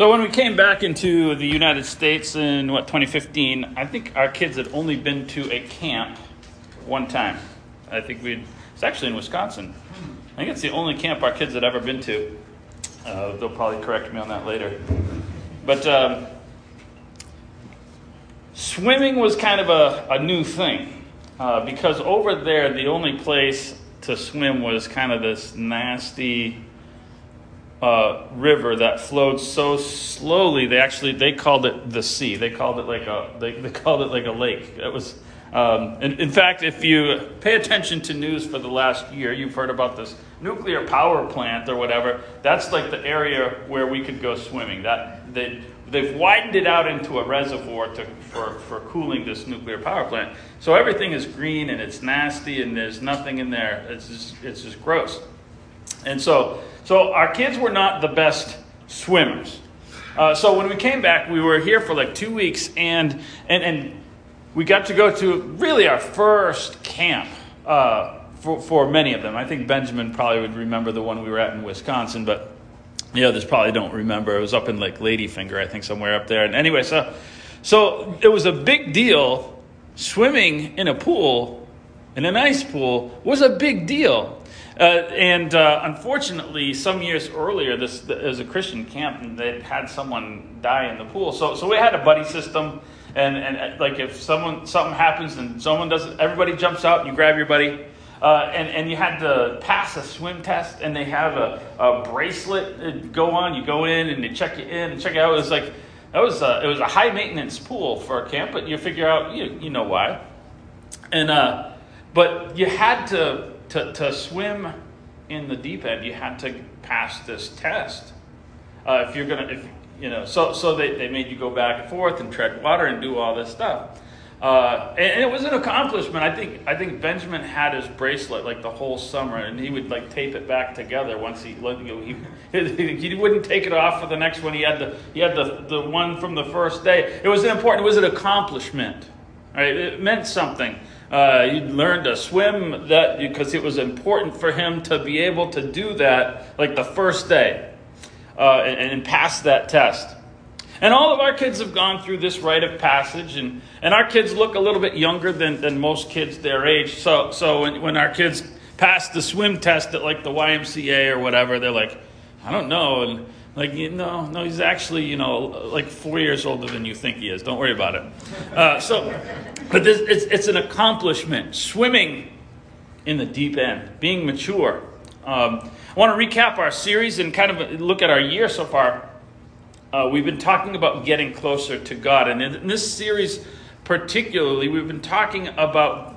So when we came back into the United States in what 2015, I think our kids had only been to a camp one time. I think we it's actually in Wisconsin. I think it's the only camp our kids had ever been to. Uh, they'll probably correct me on that later. But um, swimming was kind of a, a new thing uh, because over there the only place to swim was kind of this nasty uh, river that flowed so slowly. They actually they called it the sea. They called it like a they, they called it like a lake. It was. Um, in, in fact, if you pay attention to news for the last year, you've heard about this nuclear power plant or whatever. That's like the area where we could go swimming. That they they've widened it out into a reservoir to, for, for cooling this nuclear power plant. So everything is green and it's nasty and there's nothing in there. It's just, it's just gross. And so so our kids were not the best swimmers. Uh, so when we came back, we were here for like two weeks, and and and we got to go to really our first camp uh, for for many of them. I think Benjamin probably would remember the one we were at in Wisconsin, but the others probably don't remember. It was up in like Ladyfinger, I think, somewhere up there. And anyway, so so it was a big deal. Swimming in a pool, in an ice pool, was a big deal. Uh, and uh, unfortunately, some years earlier, this as a Christian camp, and they had someone die in the pool. So, so we had a buddy system, and, and uh, like if someone something happens and someone doesn't, everybody jumps out and you grab your buddy. Uh, and, and you had to pass a swim test, and they have a, a bracelet go on. You go in and they check you in and check you out. It was like that was a, it was a high maintenance pool for a camp, but you figure out you, you know why. And uh, but you had to to, to swim in the deep end, you had to pass this test. Uh, if you're gonna, if you know, so so they, they made you go back and forth and tread water and do all this stuff. Uh, and, and, it was an accomplishment. I think I think Benjamin had his bracelet like the whole summer, and he would like tape it back together once he he, he, he wouldn't take it off for the next one. He had the he had the, the one from the first day. It was an important. It was an accomplishment. Right? It meant something. Uh, he learned to swim that because it was important for him to be able to do that like the first day uh, and, and pass that test. And all of our kids have gone through this rite of passage, and, and our kids look a little bit younger than, than most kids their age. So, so when, when our kids pass the swim test at like the YMCA or whatever, they're like, I don't know. And like, you no, no, he's actually, you know, like four years older than you think he is. Don't worry about it. Uh, so, but this, it's, it's an accomplishment. Swimming in the deep end, being mature. Um, I want to recap our series and kind of look at our year so far. Uh, we've been talking about getting closer to God. And in this series, particularly, we've been talking about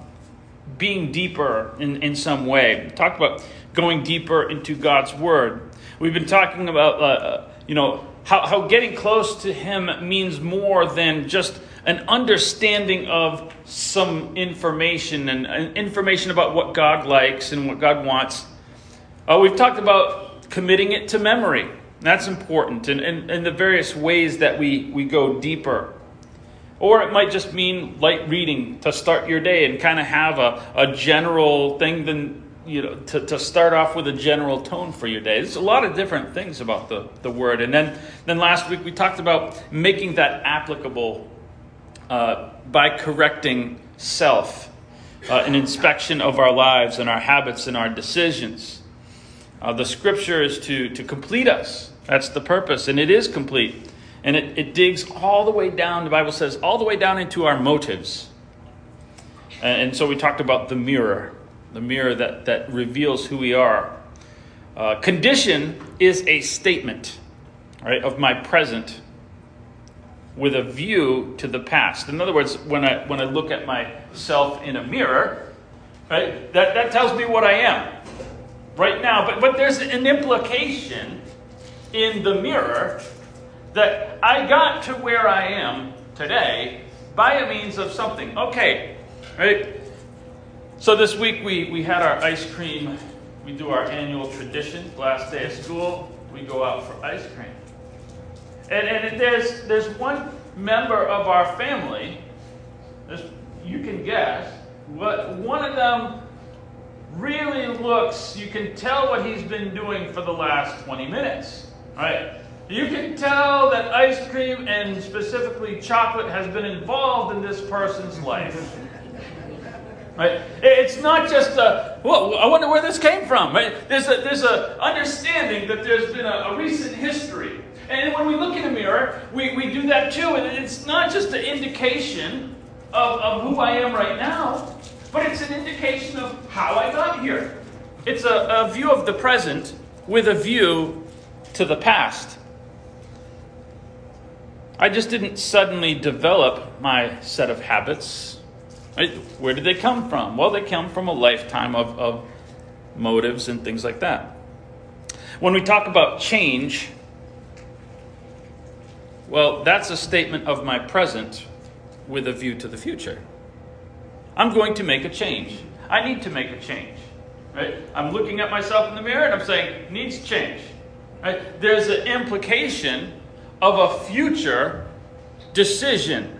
being deeper in, in some way. We talked about going deeper into God's Word. We've been talking about, uh, uh, you know, how, how getting close to Him means more than just an understanding of some information and, information about what God likes and what God wants. Uh, we've talked about committing it to memory. That's important, and, and, and the various ways that we, we go deeper. Or it might just mean light reading to start your day and kind of have a, a general thing then you know, to, to start off with a general tone for your day. There's a lot of different things about the, the word. And then, then last week we talked about making that applicable uh, by correcting self, uh, an inspection of our lives and our habits and our decisions. Uh, the scripture is to, to complete us. That's the purpose, and it is complete. And it, it digs all the way down, the Bible says, all the way down into our motives. And, and so we talked about the mirror the mirror that, that reveals who we are. Uh, condition is a statement right, of my present with a view to the past. In other words, when I, when I look at myself in a mirror, right, that, that tells me what I am right now. But, but there's an implication in the mirror that I got to where I am today by a means of something. Okay, right? So this week we, we had our ice cream, we do our annual tradition, last day of school, we go out for ice cream. And, and there's, there's one member of our family, you can guess, what one of them really looks, you can tell what he's been doing for the last 20 minutes, right? You can tell that ice cream and specifically chocolate has been involved in this person's life. Right? It's not just a, I wonder where this came from. Right? There's a there's a understanding that there's been a, a recent history. And when we look in a mirror, we, we do that too. And it's not just an indication of, of who I am right now, but it's an indication of how I got here. It's a, a view of the present with a view to the past. I just didn't suddenly develop my set of habits. Where did they come from? Well, they come from a lifetime of, of motives and things like that. When we talk about change, well, that's a statement of my present with a view to the future. I'm going to make a change. I need to make a change. Right? I'm looking at myself in the mirror and I'm saying, needs change. Right? There's an implication of a future decision.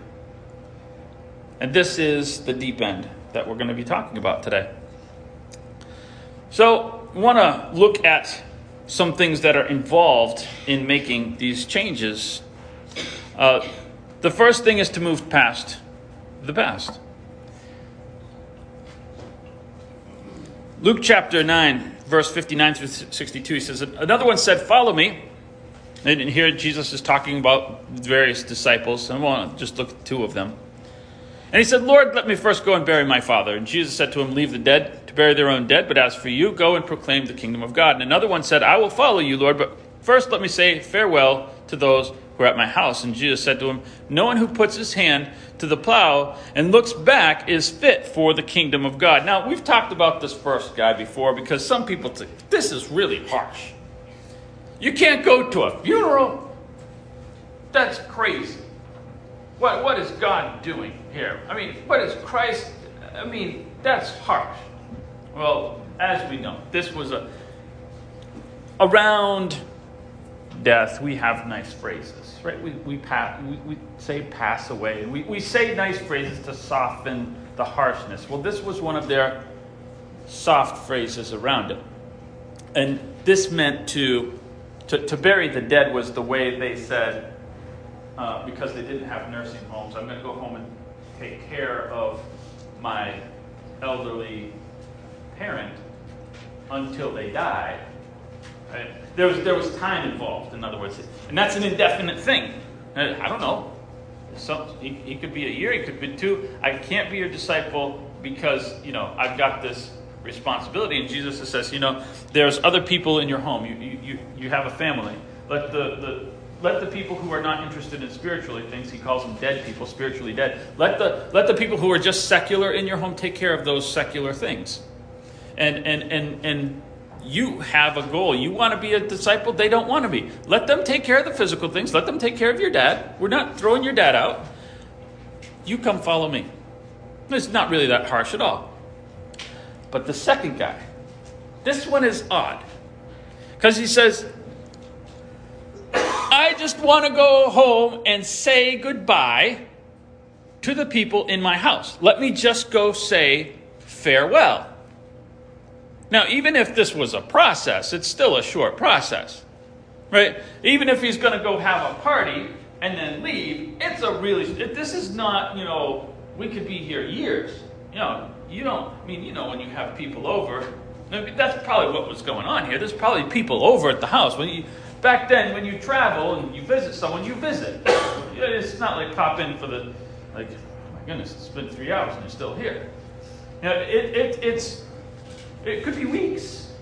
And this is the deep end that we're going to be talking about today. So, I want to look at some things that are involved in making these changes. Uh, the first thing is to move past the past. Luke chapter 9, verse 59 through 62, he says, Another one said, Follow me. And here Jesus is talking about various disciples. I want to just look at two of them. And he said, Lord, let me first go and bury my father. And Jesus said to him, Leave the dead to bury their own dead, but as for you, go and proclaim the kingdom of God. And another one said, I will follow you, Lord, but first let me say farewell to those who are at my house. And Jesus said to him, No one who puts his hand to the plow and looks back is fit for the kingdom of God. Now, we've talked about this first guy before because some people think this is really harsh. You can't go to a funeral. That's crazy. What, what is God doing here? I mean, what is Christ? I mean, that's harsh. Well, as we know, this was a around death, we have nice phrases, right? We, we, pass, we, we say pass away. We, we say nice phrases to soften the harshness. Well, this was one of their soft phrases around it. And this meant to to, to bury the dead was the way they said, uh, because they didn't have nursing homes, I'm going to go home and take care of my elderly parent until they die. Right? There, was, there was time involved, in other words. And that's an indefinite thing. Uh, I don't know. Some, he, he could be a year, he could be two. I can't be your disciple because, you know, I've got this responsibility. And Jesus says, you know, there's other people in your home. You, you, you, you have a family. Let the, the, let the people who are not interested in spiritually things, he calls them dead people, spiritually dead. Let the, let the people who are just secular in your home take care of those secular things. And, and, and, and you have a goal. You want to be a disciple, they don't want to be. Let them take care of the physical things. Let them take care of your dad. We're not throwing your dad out. You come follow me. It's not really that harsh at all. But the second guy, this one is odd. Because he says, I just want to go home and say goodbye to the people in my house. Let me just go say farewell. Now, even if this was a process, it's still a short process. Right? Even if he's going to go have a party and then leave, it's a really, this is not, you know, we could be here years. You know, you don't, I mean, you know, when you have people over, that's probably what was going on here. There's probably people over at the house. When you, back then, when you travel and you visit someone, you visit. It's not like pop in for the, like, oh my goodness, it's been three hours and you're still here. You know, it, it, it's, it could be weeks.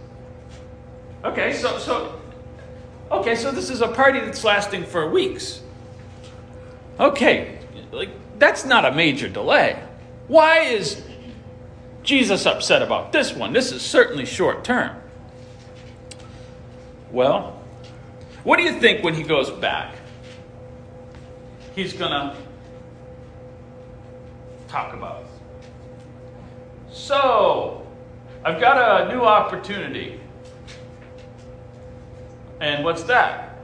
Okay, so, so, okay, so this is a party that's lasting for weeks. Okay, like, that's not a major delay. Why is Jesus upset about this one? This is certainly short term. Well, what do you think when he goes back? He's going to talk about. So, I've got a new opportunity. And what's that?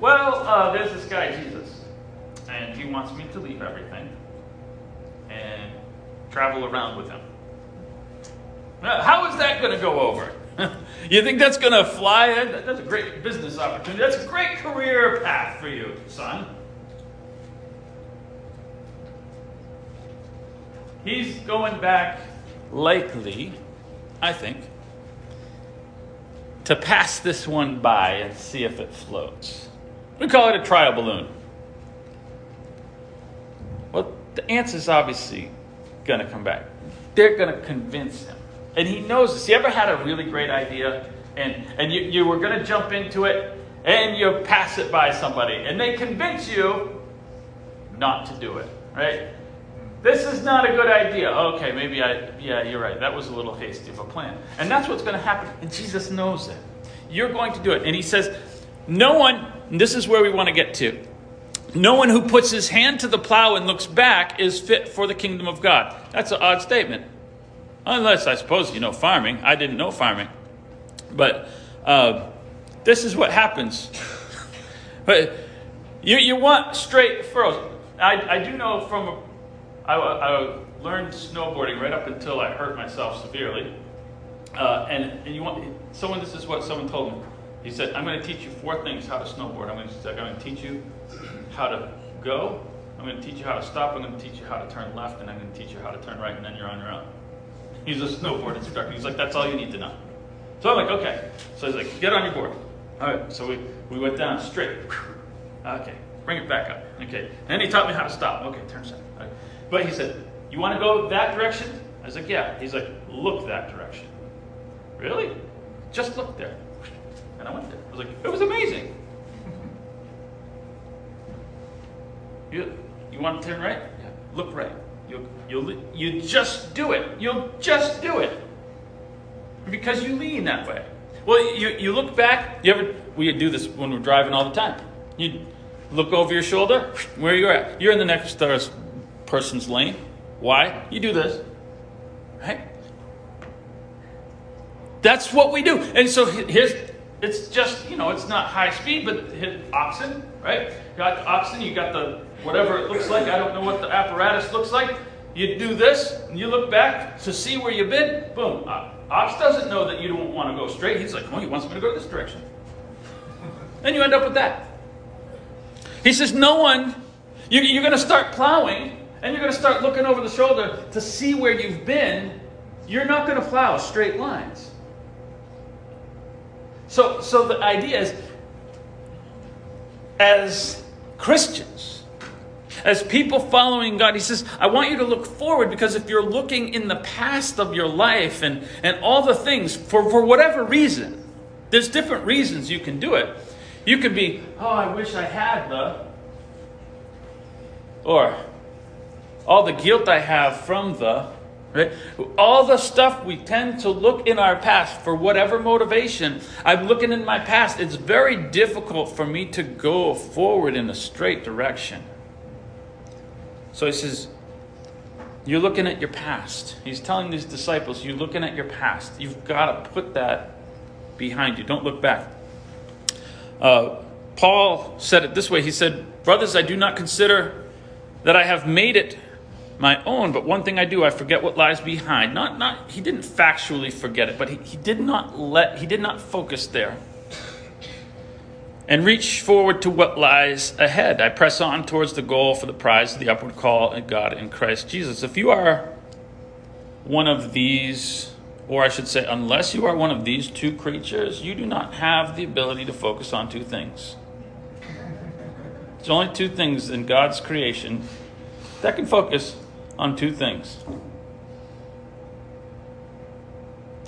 Well, uh, there's this guy, Jesus, and he wants me to leave everything and travel around with him. Now, how is that going to go over? you think that's going to fly? That's a great business opportunity. That's a great career path for you, son. He's going back, likely, I think, to pass this one by and see if it floats. We call it a trial balloon. Well, the answer's obviously going to come back. They're going to convince him. And he knows this. You ever had a really great idea and, and you, you were going to jump into it and you pass it by somebody and they convince you not to do it, right? This is not a good idea. Okay, maybe I, yeah, you're right. That was a little hasty of a plan. And that's what's going to happen. And Jesus knows it. You're going to do it. And he says, No one, this is where we want to get to. No one who puts his hand to the plow and looks back is fit for the kingdom of God. That's an odd statement. Unless, I suppose, you know farming. I didn't know farming. But uh, this is what happens. but you, you want straight furrows. I, I do know from, I, I learned snowboarding right up until I hurt myself severely. Uh, and, and you want someone, this is what someone told me. He said, I'm going to teach you four things how to snowboard. I'm going to, I'm going to teach you how to go. I'm going to teach you how to stop. I'm going to teach you how to turn left. And I'm going to teach you how to turn right. And then you're on your own. He's a snowboard instructor. He's like, that's all you need to know. So I'm like, okay. So he's like, get on your board. All right. So we, we went down straight. Okay. Bring it back up. Okay. And then he taught me how to stop. Okay. Turn center. Okay. But he said, you want to go that direction? I was like, yeah. He's like, look that direction. Really? Just look there. And I went there. I was like, it was amazing. You, you want to turn right? Yeah. Look right. You, you, you just do it. You'll just do it. Because you lean that way. Well, you, you look back. You ever, we do this when we're driving all the time. You look over your shoulder, where you're at. You're in the next person's lane. Why? You do this. Right? That's what we do. And so here's, it's just, you know, it's not high speed, but hit oxen, right? You got oxen, you got the whatever it looks like. I don't know what the apparatus looks like. You do this, and you look back to see where you've been. Boom. Uh, Ops doesn't know that you don't want to go straight. He's like, oh, he wants me to go this direction. And you end up with that. He says, no one, you, you're going to start plowing, and you're going to start looking over the shoulder to see where you've been. You're not going to plow straight lines. So, so the idea is, as Christians, as people following God, He says, I want you to look forward because if you're looking in the past of your life and, and all the things, for, for whatever reason, there's different reasons you can do it. You could be, oh, I wish I had the, or all the guilt I have from the, Right? All the stuff we tend to look in our past for whatever motivation. I'm looking in my past. It's very difficult for me to go forward in a straight direction. So he says, You're looking at your past. He's telling these disciples, You're looking at your past. You've got to put that behind you. Don't look back. Uh, Paul said it this way He said, Brothers, I do not consider that I have made it my own, but one thing I do, I forget what lies behind. Not, not, he didn't factually forget it, but he, he did not let, he did not focus there. And reach forward to what lies ahead. I press on towards the goal for the prize of the upward call of God in Christ Jesus. If you are one of these, or I should say, unless you are one of these two creatures, you do not have the ability to focus on two things. There's only two things in God's creation that can focus on two things.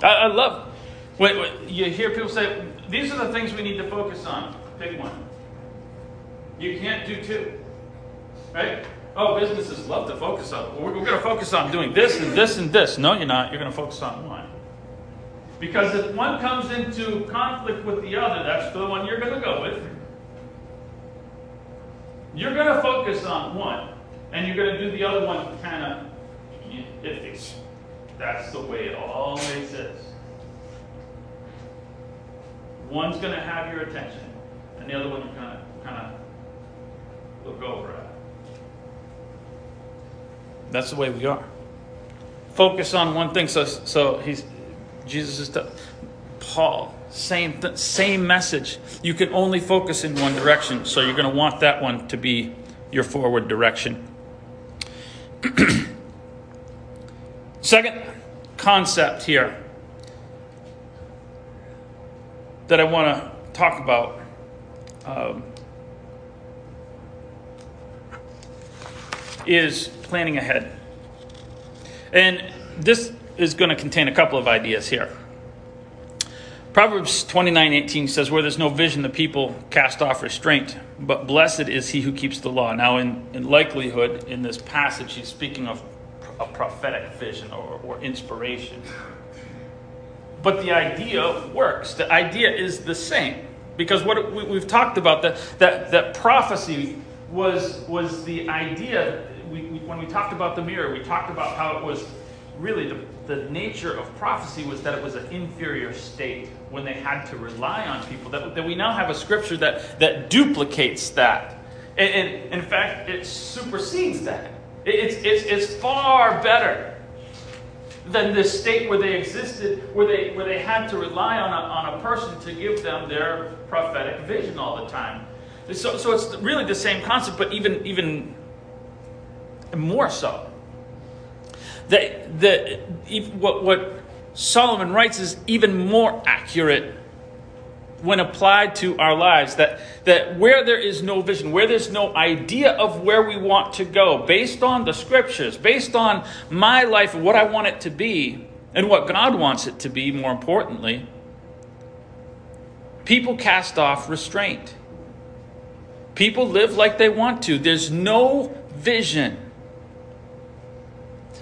I, I love when, you hear people say, these are the things we need to focus on. Pick one. You can't do two. Right? Oh, businesses love to focus on. We're, we're going to focus on doing this and this and this. No, you're not. You're going to focus on one. Because if one comes into conflict with the other, that's the one you're going to go with. You're going to focus on one and you're going to do the other one kind of iffy. That's the way it always is. One's going to have your attention, and the other one you're going to kind of look over at. That's the way we are. Focus on one thing. So, so he's Jesus is. Paul. Same, th- same message. You can only focus in one direction, so you're going to want that one to be your forward direction. Second concept here that I want to talk about um, is planning ahead. And this is going to contain a couple of ideas here. Proverbs 29:18 says where there's no vision the people cast off restraint but blessed is he who keeps the law. Now in, in likelihood in this passage he's speaking of a prophetic vision or, or inspiration. But the idea works. The idea is the same because what we, have talked about that that that prophecy was was the idea we, we, when we talked about the mirror we talked about how it was really the, the nature of prophecy was that it was an inferior state when they had to rely on people. That, that we now have a scripture that, that duplicates that. And, and in fact, it supersedes that. It, it's, it's, it's far better than this state where they existed, where they, where they had to rely on a, on a person to give them their prophetic vision all the time. So, so it's really the same concept, but even, even more so. The, the, what, what Solomon writes is even more accurate when applied to our lives. That, that where there is no vision, where there's no idea of where we want to go, based on the scriptures, based on my life, what I want it to be, and what God wants it to be, more importantly, people cast off restraint. People live like they want to. There's no vision.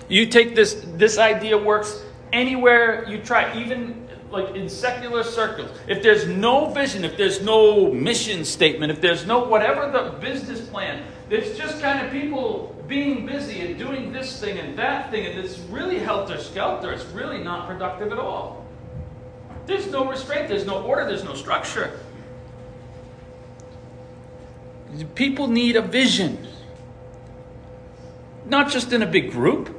You take this, this idea works anywhere you try, even like in secular circles. If there's no vision, if there's no mission statement, if there's no whatever the business plan, it's just kind of people being busy and doing this thing and that thing, and it's really helter skelter. It's really not productive at all. There's no restraint, there's no order, there's no structure. People need a vision, not just in a big group.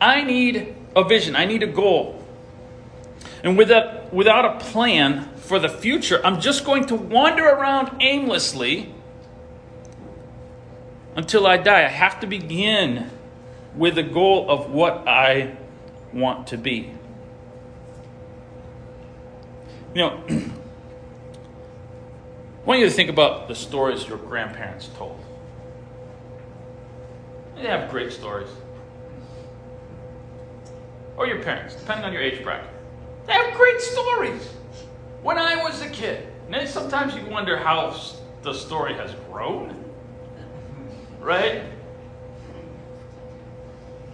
I need a vision, I need a goal. And without, without a plan for the future, I'm just going to wander around aimlessly until I die. I have to begin with a goal of what I want to be. You know, I want you to think about the stories your grandparents told. They have great stories or your parents, depending on your age bracket. They have great stories. When I was a kid, and sometimes you wonder how the story has grown, right?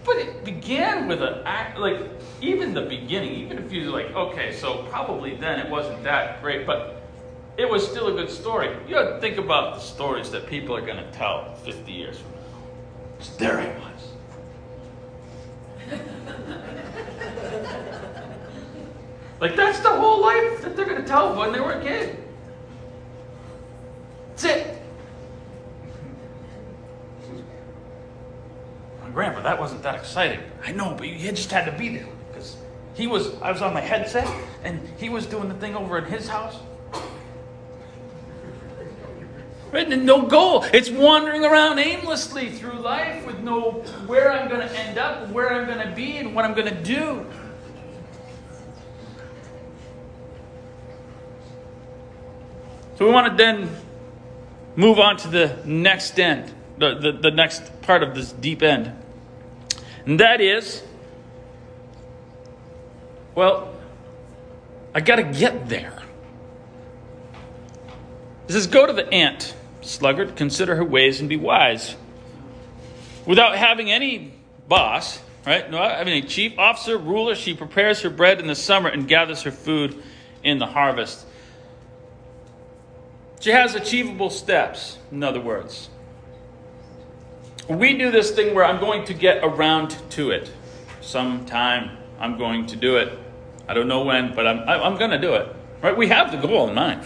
But it began with an act, like even the beginning, even if you're like, okay, so probably then it wasn't that great, but it was still a good story. You got to think about the stories that people are going to tell 50 years from now. There I was. Like, that's the whole life that they're to tell when they were a kid. That's it. My grandpa, that wasn't that exciting. I know, but you just had to be there because he was. I was on my headset, and he was doing the thing over in his house. No goal. It's wandering around aimlessly through life with no where I'm going to end up, where I'm going to be, and what I'm going to do. We want to then move on to the next end, the, the, the next part of this deep end. And that is, well, I got to get there. It says, Go to the ant, sluggard, consider her ways and be wise. Without having any boss, right? No, having a chief officer, ruler, she prepares her bread in the summer and gathers her food in the harvest. She has achievable steps, in other words. We do this thing where I'm going to get around to it. Sometime I'm going to do it. I don't know when, but I'm, I'm going to do it. Right? We have the goal in mind.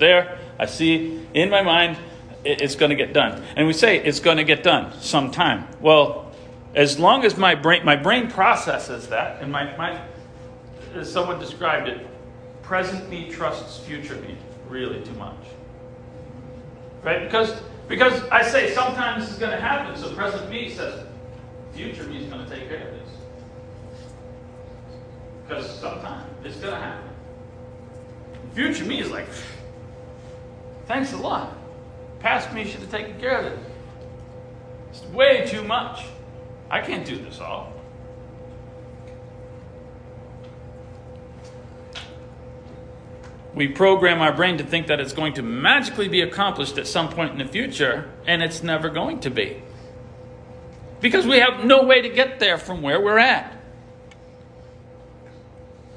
There. I see in my mind it's going to get done. And we say it's going to get done sometime. Well, as long as my brain, my brain processes that, and my, my as someone described it, present me trusts future me really too much. Right? Because because I say sometimes this is going to happen, so present me says future me is going to take care of this. Because sometimes it's going to happen. Future me is like, thanks a lot. Past me should have taken care of it. It's way too much. I can't do this all. We program our brain to think that it's going to magically be accomplished at some point in the future, and it's never going to be. Because we have no way to get there from where we're at.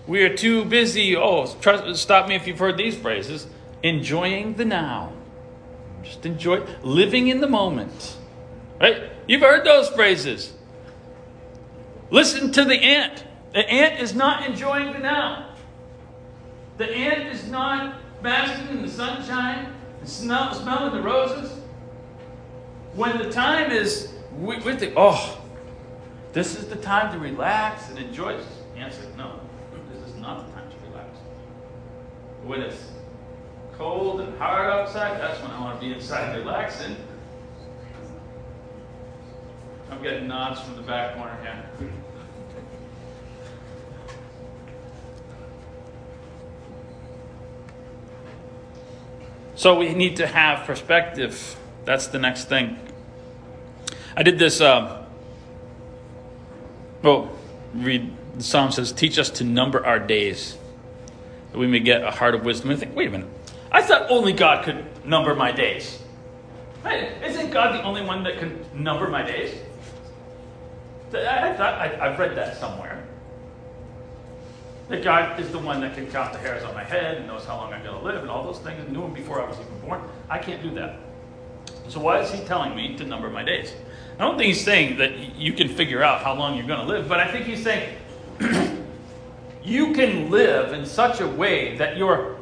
We are too busy, oh, trust, stop me if you've heard these phrases, enjoying the now. Just enjoy living in the moment. Right? You've heard those phrases. Listen to the ant. The ant is not enjoying the now. The ant is not basking in the sunshine and smell, smelling the roses. When the time is, we, we think, oh, this is the time to relax and enjoy. Ant no, this is not the time to relax. When it's cold and hard outside, that's when I want to be inside relaxing. I'm getting nods from the back corner here. So we need to have perspective. That's the next thing. I did this. Uh, well, read the psalm says, "Teach us to number our days, that we may get a heart of wisdom." I think, wait a minute. I thought only God could number my days. Right? Isn't God the only one that can number my days? I thought I, I've read that somewhere. That God is the one that can count the hairs on my head and knows how long I'm going to live and all those things knew them before I was even born. I can't do that. So why is he telling me to number my days? I don't think he's saying that you can figure out how long you're going to live, but I think he's saying you can live in such a way that you're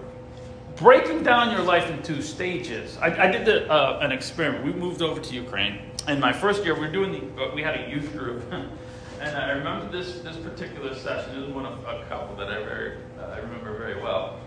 breaking down your life into stages. I, I did the, uh, an experiment. We moved over to Ukraine, and my first year we were doing the, uh, we had a youth group. And I remember this, this particular session. Was one of a couple that I very uh, I remember very well.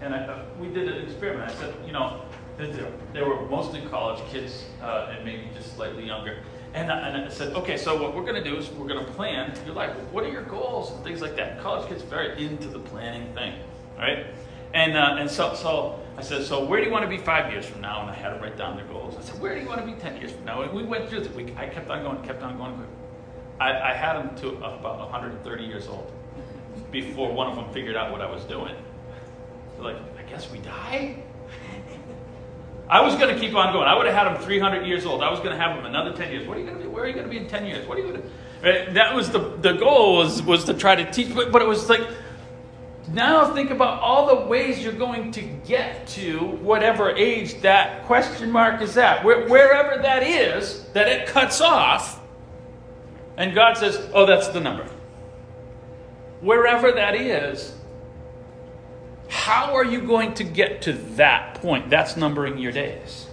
And I, uh, we did an experiment. I said, you know, they were mostly college kids uh, and maybe just slightly younger. And I, and I said, okay, so what we're going to do is we're going to plan your life. What are your goals and things like that? College kids very into the planning thing, right? And uh, and so so I said, so where do you want to be five years from now? And I had to write down their goals. I said, where do you want to be ten years from now? And we went through week. I kept on going, kept on going. I, I had them to about 130 years old before one of them figured out what I was doing. They're like, I guess we die? I was going to keep on going. I would have had them 300 years old. I was going to have them another 10 years. What are you going to do? Where are you going to be in 10 years? What are you going to right? That was the, the goal was, was to try to teach, but, but it was like, now think about all the ways you're going to get to whatever age that question mark is at. Where, wherever that is, that it cuts off, and God says, oh, that's the number. Wherever that is, how are you going to get to that point? That's numbering your days.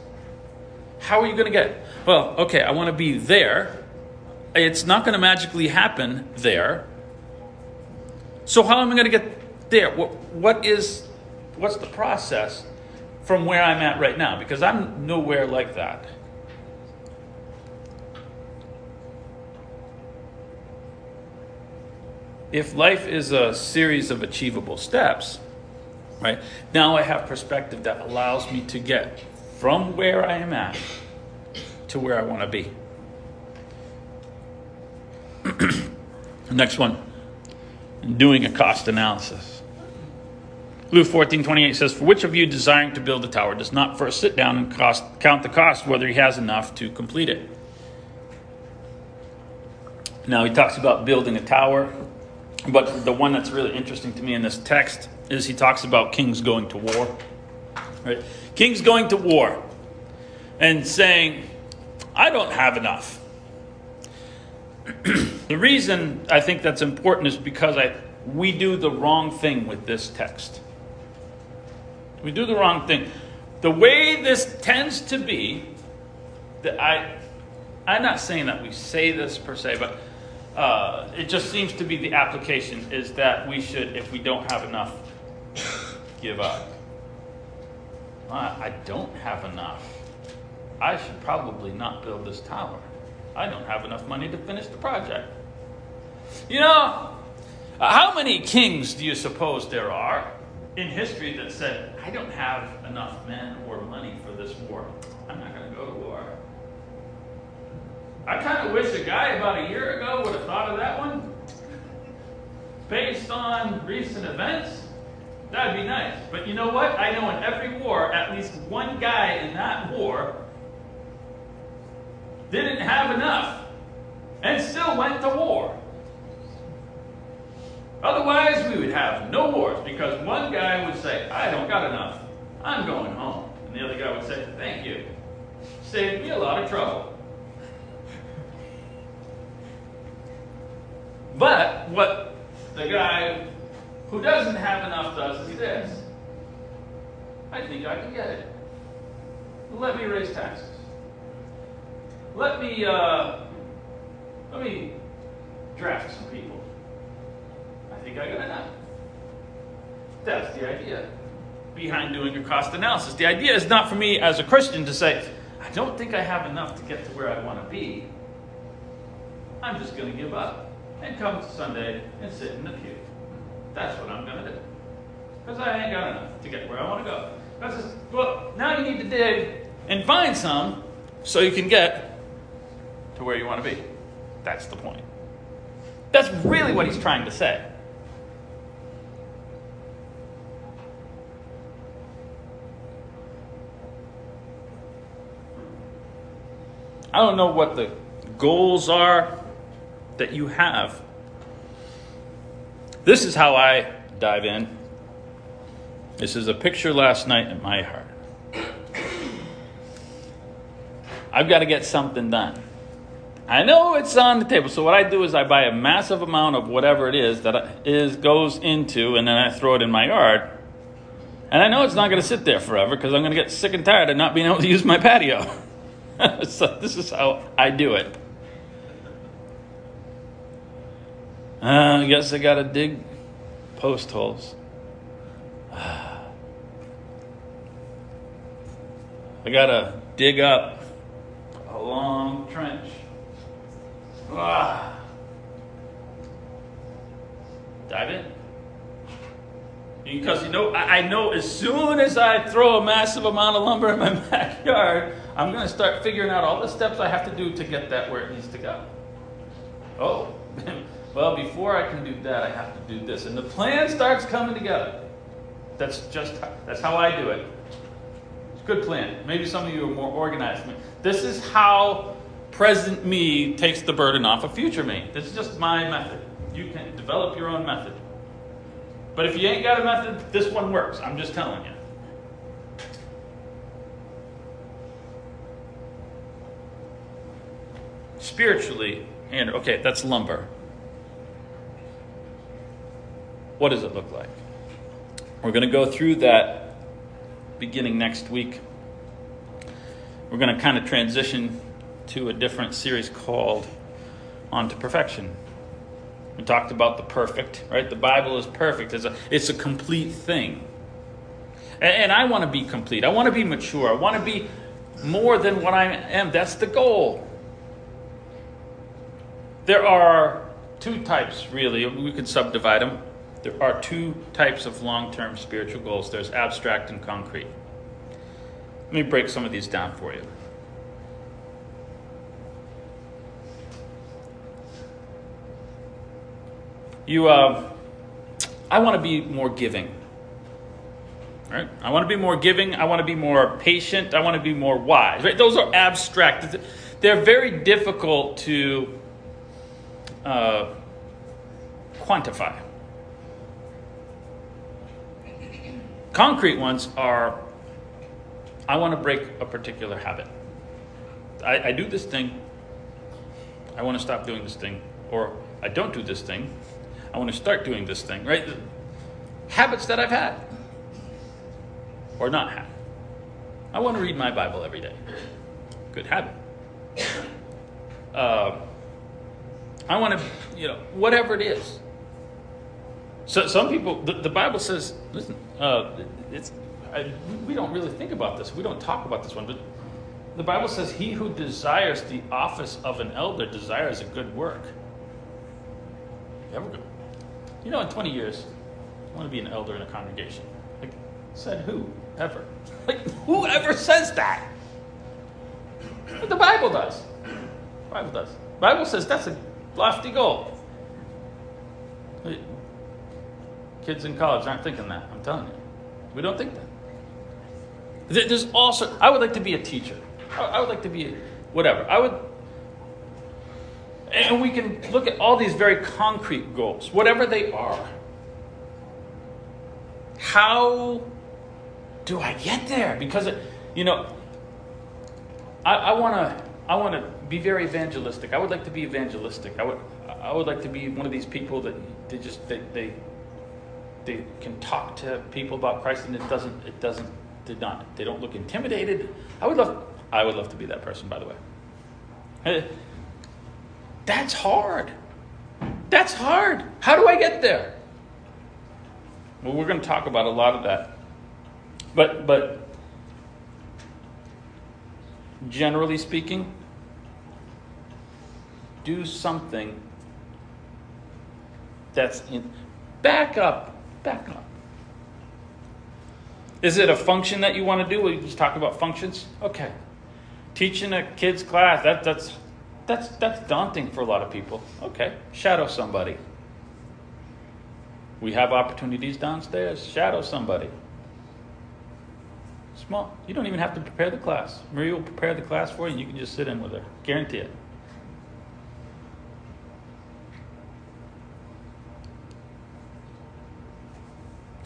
How are you going to get? It? Well, okay, I want to be there. It's not going to magically happen there. So how am I going to get there? What, what is what's the process from where I'm at right now? Because I'm nowhere like that. If life is a series of achievable steps, right, now I have perspective that allows me to get from where I am at to where I want to be. Next one doing a cost analysis. Luke 14 28 says, For which of you desiring to build a tower does not first sit down and cost, count the cost whether he has enough to complete it? Now he talks about building a tower but the one that's really interesting to me in this text is he talks about kings going to war. Right? Kings going to war and saying, I don't have enough. the reason I think that's important is because I, we do the wrong thing with this text. We do the wrong thing. The way this tends to be, that I, I'm not saying that we say this per se, but uh, it just seems to be the application is that we should, if we don't have enough, give up. I don't have enough. I should probably not build this tower. I don't have enough money to finish the project. You know, how many kings do you suppose there are in history that said, I don't have enough men or money for this war? I'm not going to go to war. I kind of wish a guy about a year ago would have thought of that one. Based on recent events, that'd be nice. But you know what? I know in every war, at least one guy in that war didn't have enough and still went to war. Otherwise, we would have no wars because one guy would say, I don't got enough. I'm going home. And the other guy would say, Thank you. Saved me a lot of trouble. But what the guy who doesn't have enough does is this I think I can get it. Let me raise taxes. Let me, uh, let me draft some people. I think I got enough. That's the idea behind doing a cost analysis. The idea is not for me as a Christian to say, I don't think I have enough to get to where I want to be. I'm just going to give up and come to Sunday and sit in the pew. That's what I'm going to do. Because I ain't got enough to get where I want to go. Says, well, now you need to dig and find some so you can get to where you want to be. That's the point. That's really what he's trying to say. I don't know what the goals are that you have. This is how I dive in. This is a picture last night in my heart. I've got to get something done. I know it's on the table. So what I do is I buy a massive amount of whatever it is that is goes into, and then I throw it in my yard. And I know it's not going to sit there forever because I'm going to get sick and tired of not being able to use my patio. so this is how I do it. Uh, I guess I got to dig post holes. I got to dig up a long trench. Ah. Dive in. Because you know, I, I know as soon as I throw a massive amount of lumber in my backyard, I'm going to start figuring out all the steps I have to do to get that where it needs to go. Oh, well, before I can do that, I have to do this. And the plan starts coming together. That's just that's how I do it. It's a good plan. Maybe some of you are more organized. Than me. This is how present me takes the burden off of future me. This is just my method. You can develop your own method. But if you ain't got a method, this one works. I'm just telling you. Spiritually, and okay, that's lumber. What does it look like? We're going to go through that beginning next week. We're going to kind of transition to a different series called On to Perfection. We talked about the perfect, right? The Bible is perfect. It's a, it's a complete thing. And, and I want to be complete. I want to be mature. I want to be more than what I am. That's the goal. There are two types, really. We could subdivide them. There are two types of long term spiritual goals there's abstract and concrete. Let me break some of these down for you. You, uh, I want to be more giving. Right? I want to be more giving. I want to be more patient. I want to be more wise. Right? Those are abstract. They're very difficult to uh, quantify. Concrete ones are I want to break a particular habit. I, I do this thing. I want to stop doing this thing. Or I don't do this thing. I want to start doing this thing, right? Habits that I've had or not had. I want to read my Bible every day. Good habit. Uh, I want to, you know, whatever it is. So some people, the, the Bible says, listen, uh, it's, I, we don't really think about this. We don't talk about this one, but the Bible says, He who desires the office of an elder desires a good work. Ever go? You know, in 20 years, I want to be an elder in a congregation. Like, said who? Ever. Like, who ever says that? But the Bible does. The Bible does. The Bible says that's a lofty goal. Kids in college aren't thinking that. I'm telling you. We don't think that. There's also, I would like to be a teacher. I would like to be whatever. I would, and we can look at all these very concrete goals, whatever they are. How do I get there? Because, it, you know, I want to I want to be very evangelistic. I would like to be evangelistic. I would I would like to be one of these people that they just they they, they can talk to people about Christ and it doesn't it doesn't did not they don't look intimidated. I would love I would love to be that person by the way. That's hard. That's hard. How do I get there? Well, we're going to talk about a lot of that. But but generally speaking, do something that's in. Back up. Back up. Is it a function that you want to do? We just talk about functions. Okay. Teaching a kid's class, that, that's, that's, that's daunting for a lot of people. Okay. Shadow somebody. We have opportunities downstairs. Shadow somebody. Small. You don't even have to prepare the class. Marie will prepare the class for you. You can just sit in with her. Guarantee it.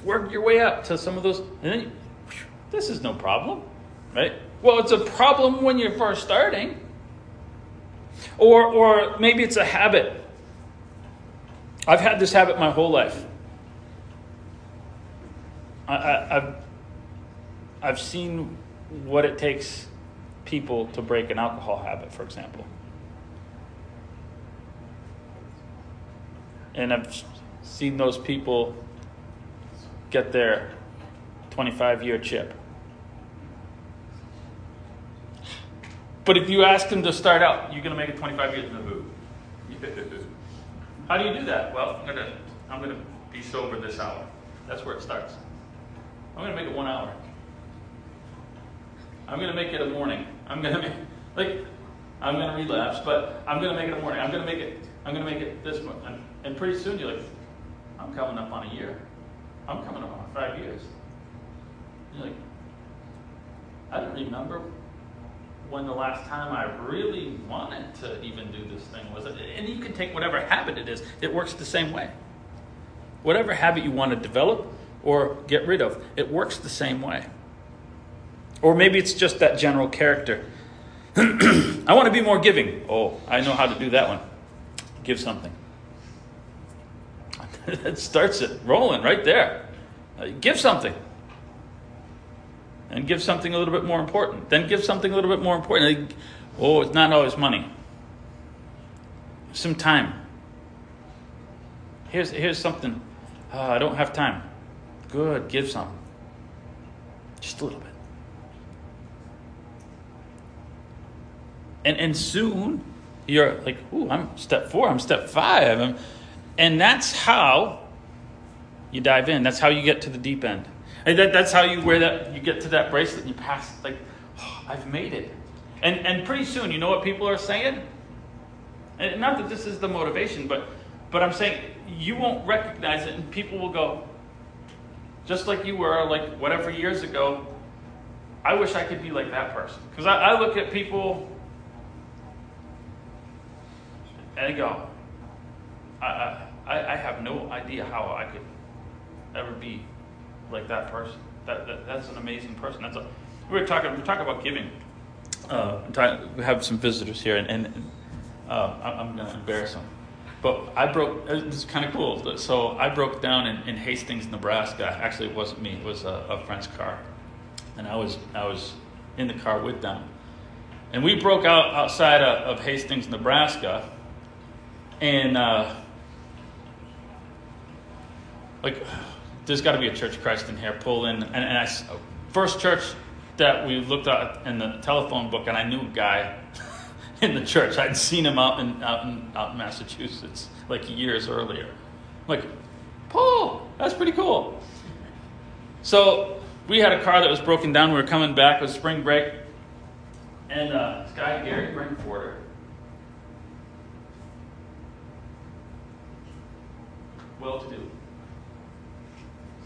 Work your way up to some of those, and then you, this is no problem, right? Well, it's a problem when you're first starting, or or maybe it's a habit. I've had this habit my whole life. I, I've I've seen what it takes people to break an alcohol habit, for example. And I've seen those people get their 25 year chip. But if you ask them to start out, you're going to make it 25 years in the boot. How do you do that? Well, I'm going to I'm going to be sober this hour. That's where it starts. I'm going to make it one hour. I'm going to make it a morning. I'm going to make, like, I'm going to relapse, but I'm going to make it a morning. I'm going to make it, I'm going to make it this month. And, and pretty soon you're like, I'm coming up on a year. I'm coming up on five years. You're like, I don't remember when the last time I really wanted to even do this thing was. And you can take whatever habit it is, it works the same way. Whatever habit you want to develop or get rid of, it works the same way. Or maybe it's just that general character. I want to be more giving. Oh, I know how to do that one. Give something. that starts it rolling right there. Uh, give something. And give something a little bit more important. Then give something a little bit more important. Oh, it's not always money. Some time. Here's, here's something. Uh, I don't have time. Good, give some. Just a little bit. and and soon you're like, ooh, I'm step four, I'm step 5 I'm, and that's how you dive in. That's how you get to the deep end. And that, that's how you wear that. You get to that bracelet, and you pass like, oh, I've made it. And and pretty soon, you know what people are saying. And not that this is the motivation, but but I'm saying you won't recognize it, and people will go, just like you were, like whatever years ago. I wish I could be like that person because I, I look at people and go, I, I, I have no idea how I could ever be like that person. That, that that's an amazing person. That's a, we were talking we are talking about giving. Uh, we have some visitors here, and, and uh, I'm going to embarrass them. But I broke. It's kind of cool. So I broke down in, in, Hastings, Nebraska. Actually, it wasn't me. It was a, a friend's car, and I was I was in the car with them, and we broke out outside of, of Hastings, Nebraska, and uh, like there's got to be a Church Christ in here. Pull in, and, and I first church that we looked at in the telephone book, and I knew a guy in the church. I'd seen him out in out in, out in Massachusetts like years earlier. I'm like, Paul, that's pretty cool. So we had a car that was broken down. We were coming back with spring break, and uh, this guy Gary Brinkforder. Well to do.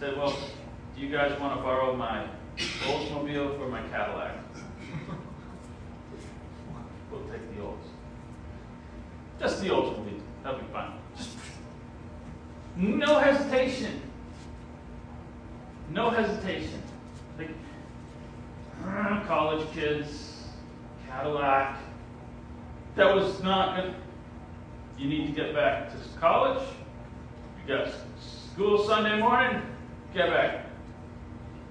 Said, well, do you guys want to borrow my Oldsmobile for my Cadillac? we'll take the Olds. Just the Oldsmobile. That'll be fine. Just no hesitation. No hesitation. Like, uh, college kids, Cadillac. That was not good. You need to get back to college. You got school Sunday morning. Get back.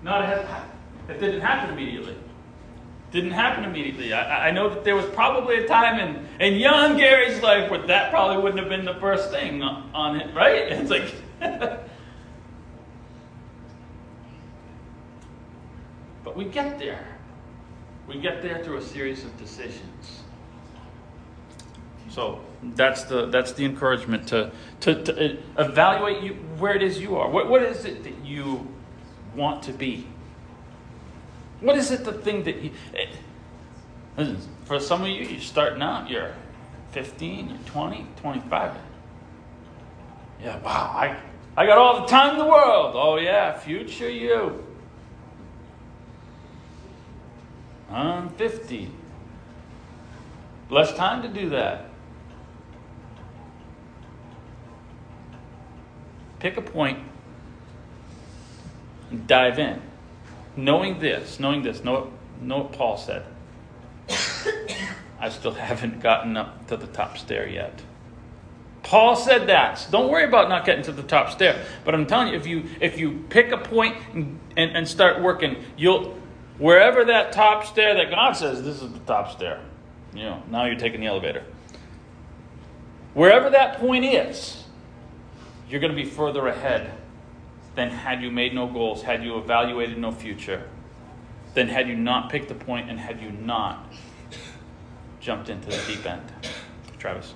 Not it didn't happen immediately. Didn't happen immediately. I, I know that there was probably a time in, in young Gary's life where that probably wouldn't have been the first thing on it, right? It's like, but we get there. We get there through a series of decisions. So that's the that's the encouragement to to, to uh, evaluate you where it is you are. What what is it that you want to be? What is it the thing that you. Eh, it, for some of you, you're starting out, you're 15, you're 20, 25. Yeah, wow, I, I got all the time in the world. Oh, yeah, future you. I'm 50. Less time to do that. Pick a point and dive in. Knowing this, knowing this, know, know what Paul said. I still haven't gotten up to the top stair yet. Paul said that. So don't worry about not getting to the top stair. But I'm telling you, if you if you pick a point and, and, and start working, you'll wherever that top stair that God says this is the top stair. You know, now you're taking the elevator. Wherever that point is, you're going to be further ahead than had you made no goals, had you evaluated no future, than had you not picked the point and had you not jumped into the deep end. Travis.